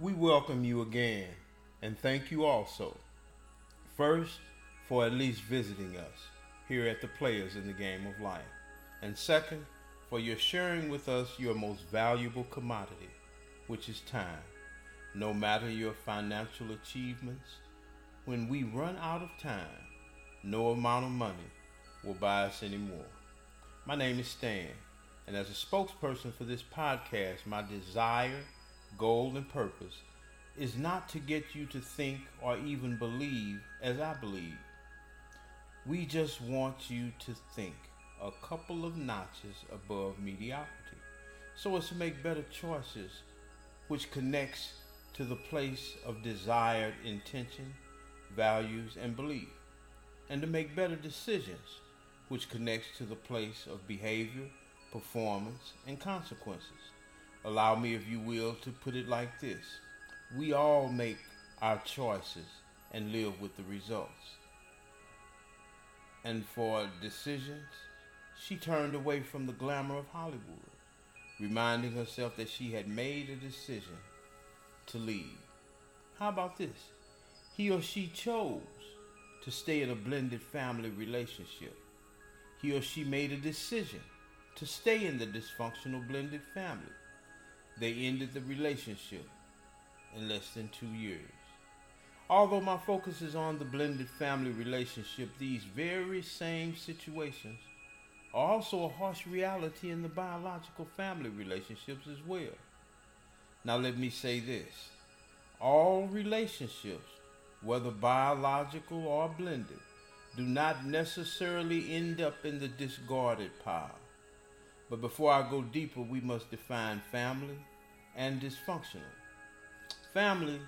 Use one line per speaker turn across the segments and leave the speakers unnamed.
we welcome you again and thank you also. First, for at least visiting us here at the Players in the Game of Life. And second, for your sharing with us your most valuable commodity, which is time. No matter your financial achievements, when we run out of time, no amount of money will buy us anymore. My name is Stan, and as a spokesperson for this podcast, my desire, goal, and purpose is not to get you to think or even believe as I believe. We just want you to think a couple of notches above mediocrity so as to make better choices which connects to the place of desired intention, values, and belief, and to make better decisions which connects to the place of behavior, performance, and consequences. Allow me, if you will, to put it like this. We all make our choices and live with the results. And for decisions, she turned away from the glamour of Hollywood, reminding herself that she had made a decision to leave. How about this? He or she chose to stay in a blended family relationship. He or she made a decision to stay in the dysfunctional blended family. They ended the relationship in less than two years. Although my focus is on the blended family relationship, these very same situations are also a harsh reality in the biological family relationships as well. Now, let me say this all relationships, whether biological or blended, do not necessarily end up in the discarded pile. But before I go deeper, we must define family and dysfunctional. Family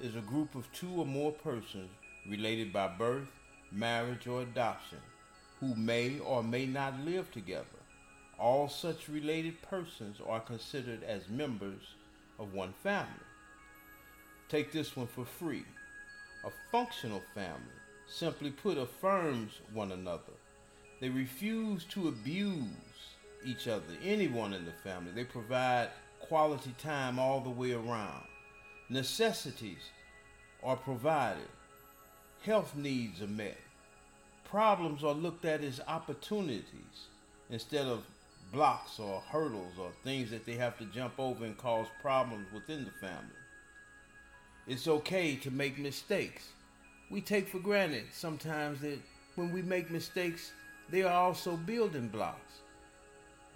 is a group of two or more persons related by birth, marriage, or adoption who may or may not live together. All such related persons are considered as members of one family. Take this one for free. A functional family, simply put, affirms one another. They refuse to abuse each other, anyone in the family. They provide quality time all the way around. Necessities are provided. Health needs are met. Problems are looked at as opportunities instead of blocks or hurdles or things that they have to jump over and cause problems within the family. It's okay to make mistakes. We take for granted sometimes that when we make mistakes, they are also building blocks.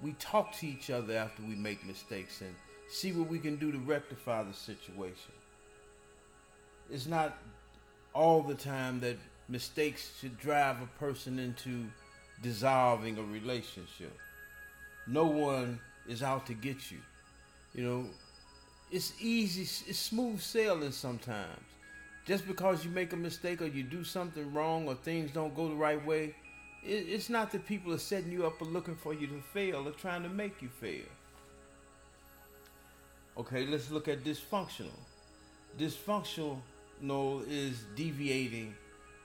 We talk to each other after we make mistakes and see what we can do to rectify the situation. It's not all the time that mistakes should drive a person into dissolving a relationship. No one is out to get you. You know, it's easy, it's smooth sailing sometimes. Just because you make a mistake or you do something wrong or things don't go the right way, it's not that people are setting you up or looking for you to fail or trying to make you fail. Okay, let's look at dysfunctional. Dysfunctional is deviating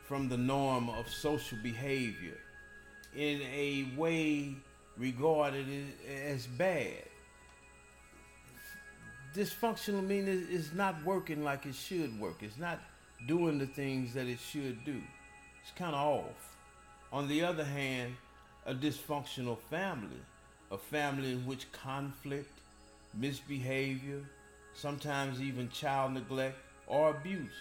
from the norm of social behavior in a way regarded as bad. Dysfunctional means it's not working like it should work. It's not doing the things that it should do. It's kind of off. On the other hand, a dysfunctional family, a family in which conflict, misbehavior, sometimes even child neglect or abuse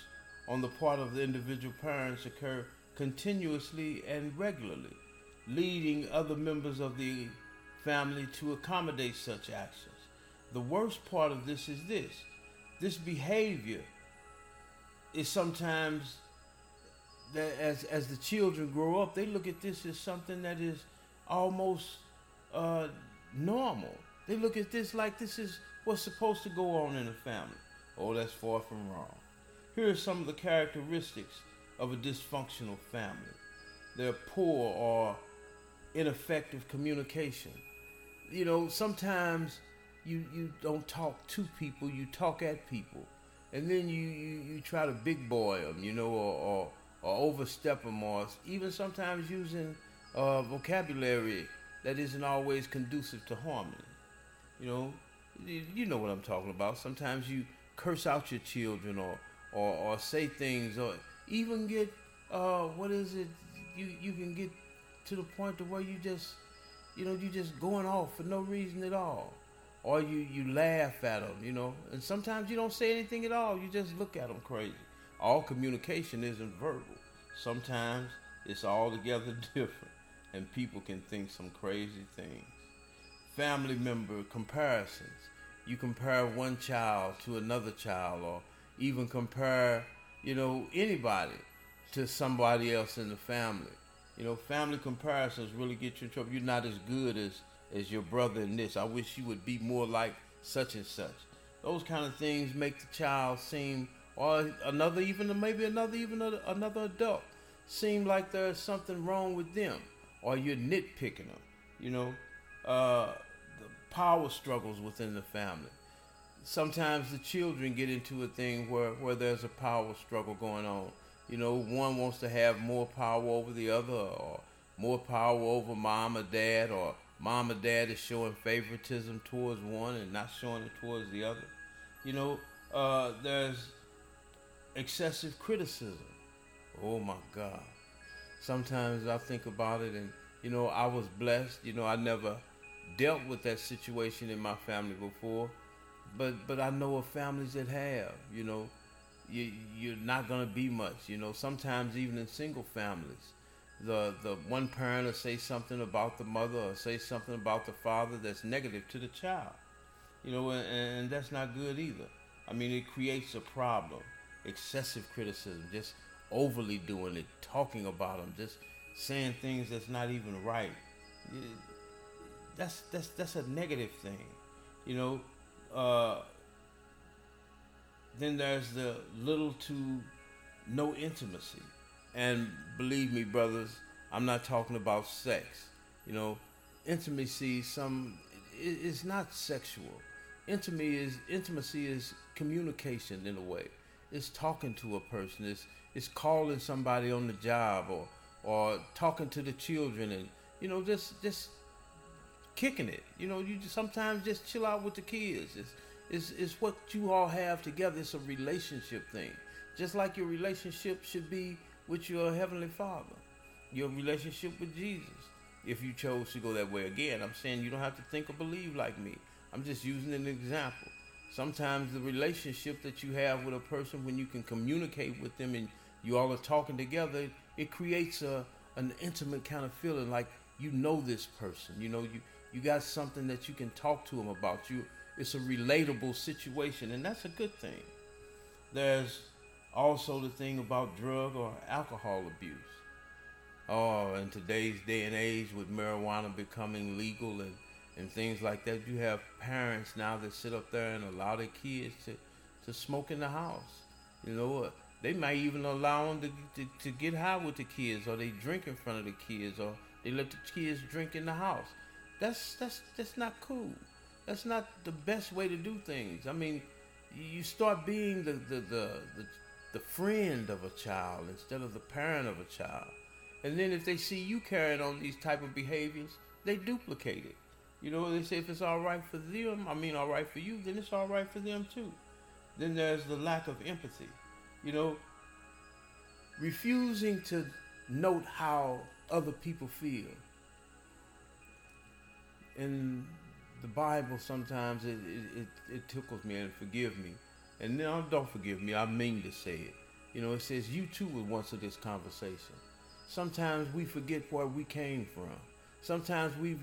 on the part of the individual parents occur continuously and regularly, leading other members of the family to accommodate such actions. The worst part of this is this this behavior is sometimes that as as the children grow up, they look at this as something that is almost uh, normal. They look at this like this is what's supposed to go on in a family. Oh, that's far from wrong. Here are some of the characteristics of a dysfunctional family. They're poor or ineffective communication. You know, sometimes you, you don't talk to people, you talk at people. And then you, you, you try to big boy them, you know, or, or, or overstep them, or even sometimes using uh, vocabulary that isn't always conducive to harmony. You know, you know what I'm talking about. Sometimes you curse out your children or or, or say things or even get uh what is it? You you can get to the point to where you just you know you just going off for no reason at all. Or you you laugh at them you know? And sometimes you don't say anything at all. You just look at them crazy all communication isn't verbal sometimes it's altogether different and people can think some crazy things family member comparisons you compare one child to another child or even compare you know anybody to somebody else in the family you know, family comparisons really get you in trouble. You're not as good as as your brother in this. I wish you would be more like such and such. Those kind of things make the child seem, or another even maybe another even another adult seem like there's something wrong with them, or you're nitpicking them. You know, uh, the power struggles within the family. Sometimes the children get into a thing where where there's a power struggle going on you know, one wants to have more power over the other, or more power over mom or dad, or mom or dad is showing favoritism towards one and not showing it towards the other. You know, uh, there's excessive criticism. Oh my God. Sometimes I think about it, and you know, I was blessed. You know, I never dealt with that situation in my family before, but but I know of families that have. You know, you, you're not going to be much. You know, sometimes even in single families, the the one parent will say something about the mother or say something about the father that's negative to the child. You know, and, and that's not good either. I mean, it creates a problem. Excessive criticism, just overly doing it, talking about them, just saying things that's not even right. That's that's that's a negative thing. You know, uh, then there's the little to no intimacy. And believe me, brothers, I'm not talking about sex. You know, intimacy, some it's not sexual. Intimacy is intimacy is communication in a way. It's talking to a person. It's it's calling somebody on the job or or talking to the children and you know just just kicking it. You know, you just sometimes just chill out with the kids. It's it's, it's what you all have together. It's a relationship thing. Just like your relationship should be with your Heavenly Father, your relationship with Jesus. If you chose to go that way again, I'm saying you don't have to think or believe like me. I'm just using an example. Sometimes the relationship that you have with a person, when you can communicate with them and you all are talking together, it creates a an intimate kind of feeling like you know this person. You know, you you got something that you can talk to them about. You it's a relatable situation, and that's a good thing. There's also the thing about drug or alcohol abuse. Oh, in today's day and age, with marijuana becoming legal and, and things like that, you have parents now that sit up there and allow their kids to, to smoke in the house. You know, uh, they might even allow them to, to, to get high with the kids, or they drink in front of the kids, or they let the kids drink in the house. That's that's that's not cool. That's not the best way to do things. I mean, you start being the, the, the, the, the friend of a child instead of the parent of a child. And then if they see you carrying on these type of behaviors, they duplicate it. You know, they say if it's all right for them, I mean all right for you, then it's all right for them too. Then there's the lack of empathy. You know, refusing to note how other people feel. And the Bible sometimes it, it, it, it tickles me and forgive me. And now don't forgive me, I mean to say it. You know, it says you too were once of this conversation. Sometimes we forget where we came from. Sometimes we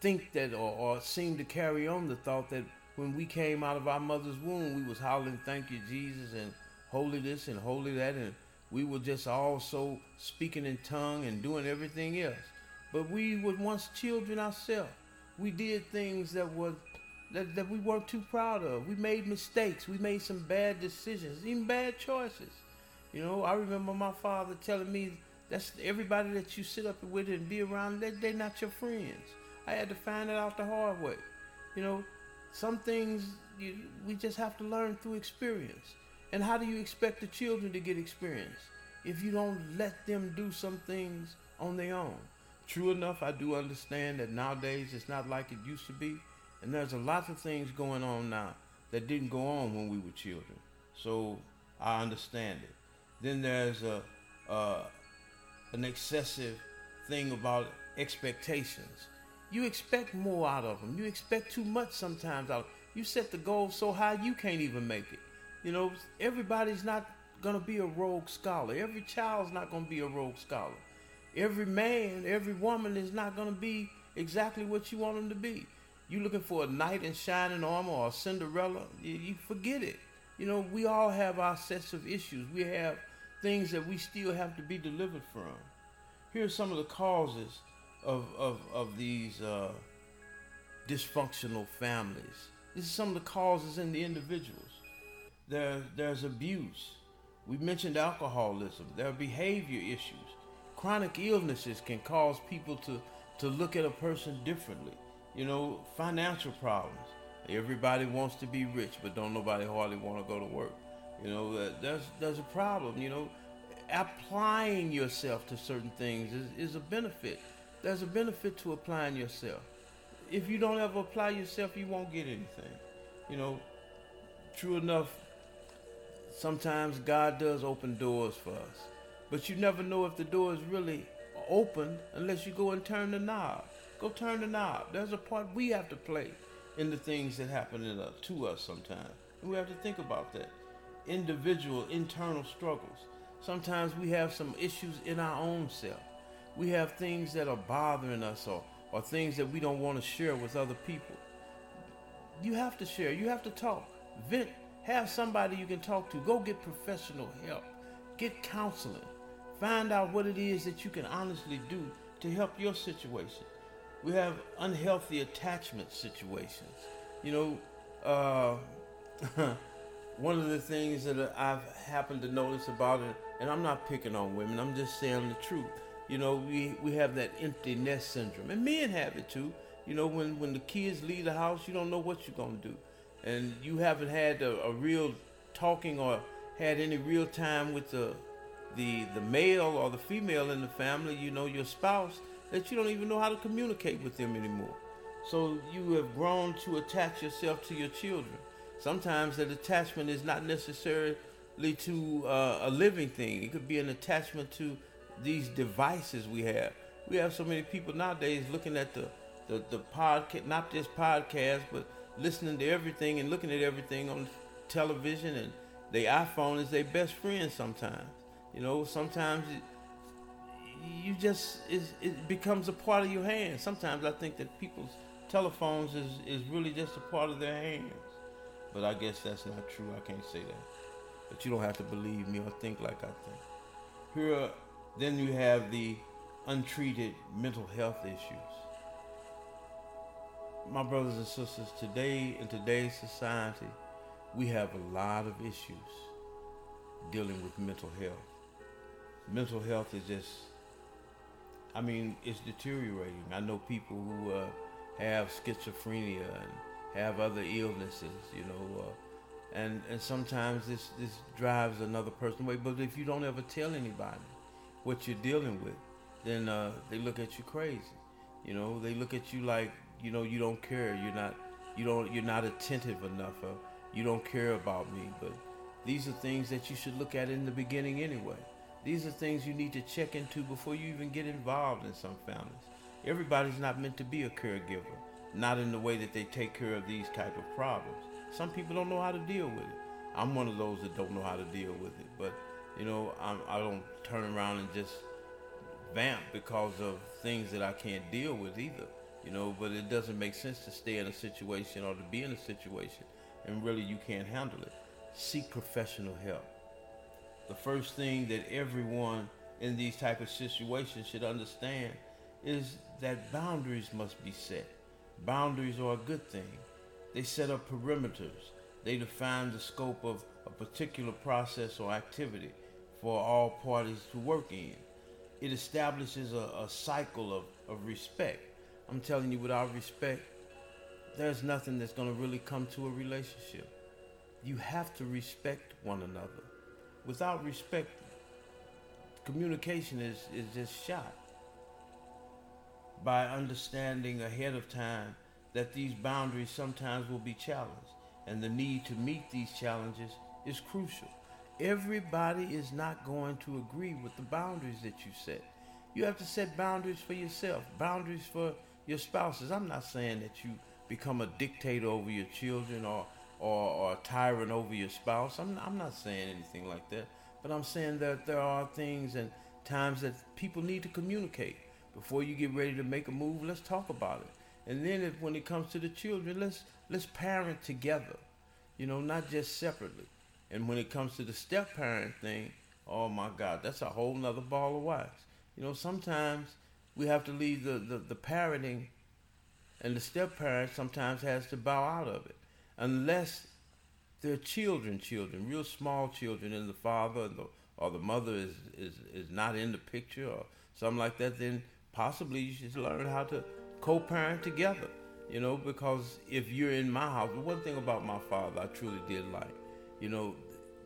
think that or, or seem to carry on the thought that when we came out of our mother's womb, we was hollering, thank you, Jesus, and holy this and holy that, and we were just also speaking in tongue and doing everything else. But we were once children ourselves we did things that were that, that we weren't too proud of. We made mistakes. We made some bad decisions, even bad choices. You know, I remember my father telling me that's everybody that you sit up with and be around, they, they're not your friends. I had to find it out the hard way. You know, some things you, we just have to learn through experience. And how do you expect the children to get experience if you don't let them do some things on their own? True enough, I do understand that nowadays it's not like it used to be. And there's a lot of things going on now that didn't go on when we were children. So I understand it. Then there's a, uh, an excessive thing about expectations. You expect more out of them. You expect too much sometimes out. You set the goal so high you can't even make it. You know, everybody's not gonna be a Rhodes scholar. Every child's not gonna be a Rhodes scholar. Every man, every woman is not gonna be exactly what you want them to be. You looking for a knight in shining armor or a Cinderella? You, you forget it. You know, we all have our sets of issues. We have things that we still have to be delivered from. Here are some of the causes of, of, of these uh, dysfunctional families. This is some of the causes in the individuals. There, there's abuse. We mentioned alcoholism. There are behavior issues. Chronic illnesses can cause people to, to look at a person differently. You know, financial problems. Everybody wants to be rich, but don't nobody hardly want to go to work. You know, there's there's a problem. You know, applying yourself to certain things is, is a benefit. There's a benefit to applying yourself. If you don't ever apply yourself, you won't get anything. You know, true enough, sometimes God does open doors for us. But you never know if the door is really open unless you go and turn the knob. Go turn the knob. There's a part we have to play in the things that happen uh, to us sometimes. And we have to think about that. Individual, internal struggles. Sometimes we have some issues in our own self. We have things that are bothering us or, or things that we don't want to share with other people. You have to share. You have to talk. Vent have somebody you can talk to. Go get professional help. Get counseling. Find out what it is that you can honestly do to help your situation. We have unhealthy attachment situations. You know, uh, one of the things that I've happened to notice about it, and I'm not picking on women, I'm just saying the truth. You know, we, we have that empty nest syndrome, and men have it too. You know, when, when the kids leave the house, you don't know what you're going to do and you haven't had a, a, real talking or had any real time with the the the male or the female in the family, you know, your spouse, that you don't even know how to communicate with them anymore. So you have grown to attach yourself to your children. Sometimes that attachment is not necessarily to uh, a living thing. It could be an attachment to these devices we have. We have so many people nowadays looking at the the, the podcast, not just podcast, but listening to everything and looking at everything on television and the iPhone is their best friend sometimes. You know, sometimes it, you just it becomes a part of your hand. Sometimes I think that people's telephones is, is really just a part of their hands. But I guess that's not true. I can't say that. But you don't have to believe me or think like I think. Here, then you have the untreated mental health issues my brothers and sisters, today in today's society, we have a lot of issues dealing with mental health. Mental health is just, I mean, it's deteriorating. I know people who uh, have schizophrenia and have other illnesses, you know, uh, and and sometimes this this drives another person away. But if you don't ever tell anybody what you're dealing with, then uh, they look at you crazy. You know, they look at you like you know you don't care. You're not you don't you're not attentive enough or you don't care about me. But these are things that you should look at in the beginning anyway. These are things you need to check into before you even get involved in some families. Everybody's not meant to be a caregiver not in the way that they take care of these type of problems. Some people don't know how to deal with it. I'm one of those that don't know how to deal with it but you know I'm, i do not turn around and just vamp because of things that i can't deal with either you know, but it doesn't make sense to stay in a situation or to be in a situation and really you can't handle it. Seek professional help. The first thing that everyone in these type of situations should understand is that boundaries must be set. Boundaries are a good thing. They set up perimeters. They define the scope of a particular process or activity for all parties to work in. It establishes a, a cycle of, of respect I'm telling you, without respect, there's nothing that's going to really come to a relationship. You have to respect one another. Without respect, communication is, is just shot. By understanding ahead of time that these boundaries sometimes will be challenged and the need to meet these challenges is crucial. Everybody is not going to agree with the boundaries that you set. You have to set boundaries for yourself, boundaries for your spouses. I'm not saying that you become a dictator over your children or or, or a tyrant over your spouse. I'm, I'm not saying anything like that. But I'm saying that there are things and times that people need to communicate. Before you get ready to make a move, let's talk about it. And then if, when it comes to the children, let's let's parent together. You know, not just separately. And when it comes to the step parent thing, oh my God, that's a whole nother ball of wax. You know, sometimes we have to leave the, the, the parenting and the step parent sometimes has to bow out of it. Unless they're children, children, real small children, and the father the, or the mother is, is, is not in the picture or something like that, then possibly you should learn how to co parent together. You know, because if you're in my house, one thing about my father I truly did like, you know,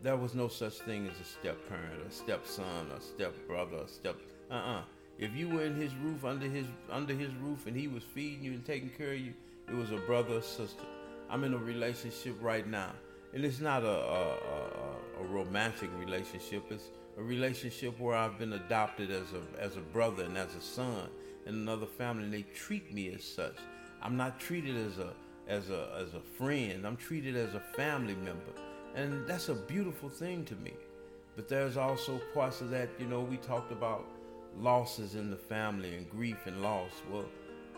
there was no such thing as a step parent, a stepson, a step brother, a step uh uh-uh. uh If you were in his roof under his under his roof and he was feeding you and taking care of you, it was a brother or sister. I'm in a relationship right now. And it's not a, a, a, a romantic relationship. It's a relationship where I've been adopted as a as a brother and as a son in another family and they treat me as such. I'm not treated as a as a as a friend. I'm treated as a family member. And that's a beautiful thing to me. But there's also parts of that, you know, we talked about losses in the family and grief and loss. Well,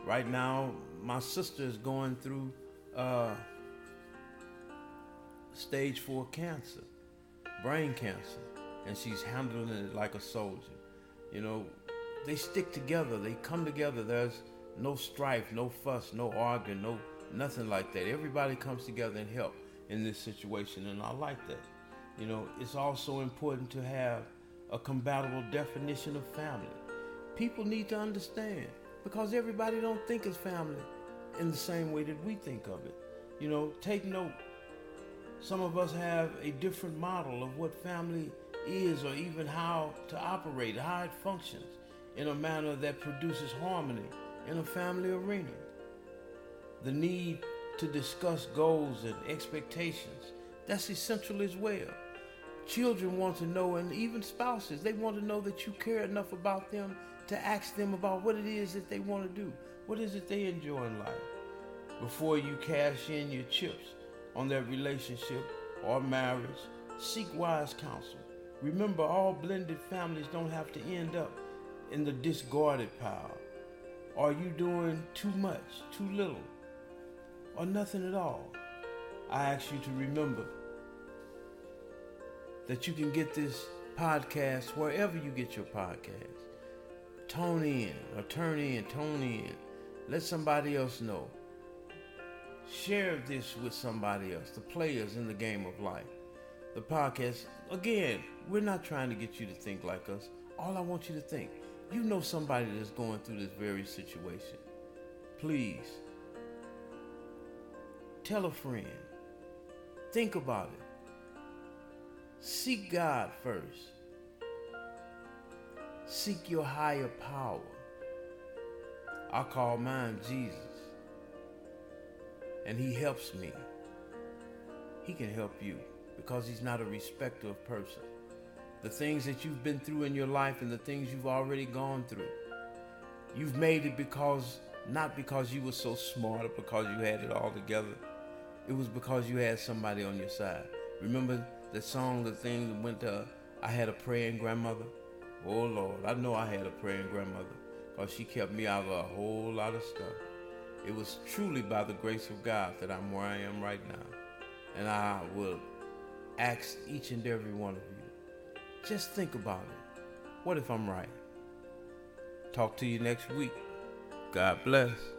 right now, my sister is going through uh, stage four cancer, brain cancer, and she's handling it like a soldier. You know, they stick together, they come together. There's no strife, no fuss, no arguing, no nothing like that. Everybody comes together and help in this situation, and I like that. You know, it's also important to have a compatible definition of family. People need to understand because everybody don't think as family in the same way that we think of it. You know, take note. Some of us have a different model of what family is or even how to operate, how it functions in a manner that produces harmony in a family arena. The need to discuss goals and expectations. That's essential as well. Children want to know, and even spouses, they want to know that you care enough about them to ask them about what it is that they want to do. What is it they enjoy in life? Before you cash in your chips on their relationship or marriage, seek wise counsel. Remember, all blended families don't have to end up in the discarded pile. Are you doing too much, too little? Or nothing at all, I ask you to remember that you can get this podcast wherever you get your podcast. Tone in or turn in, tone in. Let somebody else know. Share this with somebody else, the players in the game of life. The podcast, again, we're not trying to get you to think like us. All I want you to think, you know somebody that's going through this very situation. Please Tell a friend. Think about it. Seek God first. Seek your higher power. I call mine Jesus. And he helps me. He can help you because he's not a respecter of person. The things that you've been through in your life and the things you've already gone through, you've made it because, not because you were so smart or because you had it all together it was because you had somebody on your side. Remember the song, the thing that went to I had a praying grandmother? Oh Lord, I know I had a praying grandmother because she kept me out of a whole lot of stuff. It was truly by the grace of God that I'm where I am right now. And I will ask each and every one of you, just think about it. What if I'm right? Talk to you next week. God bless.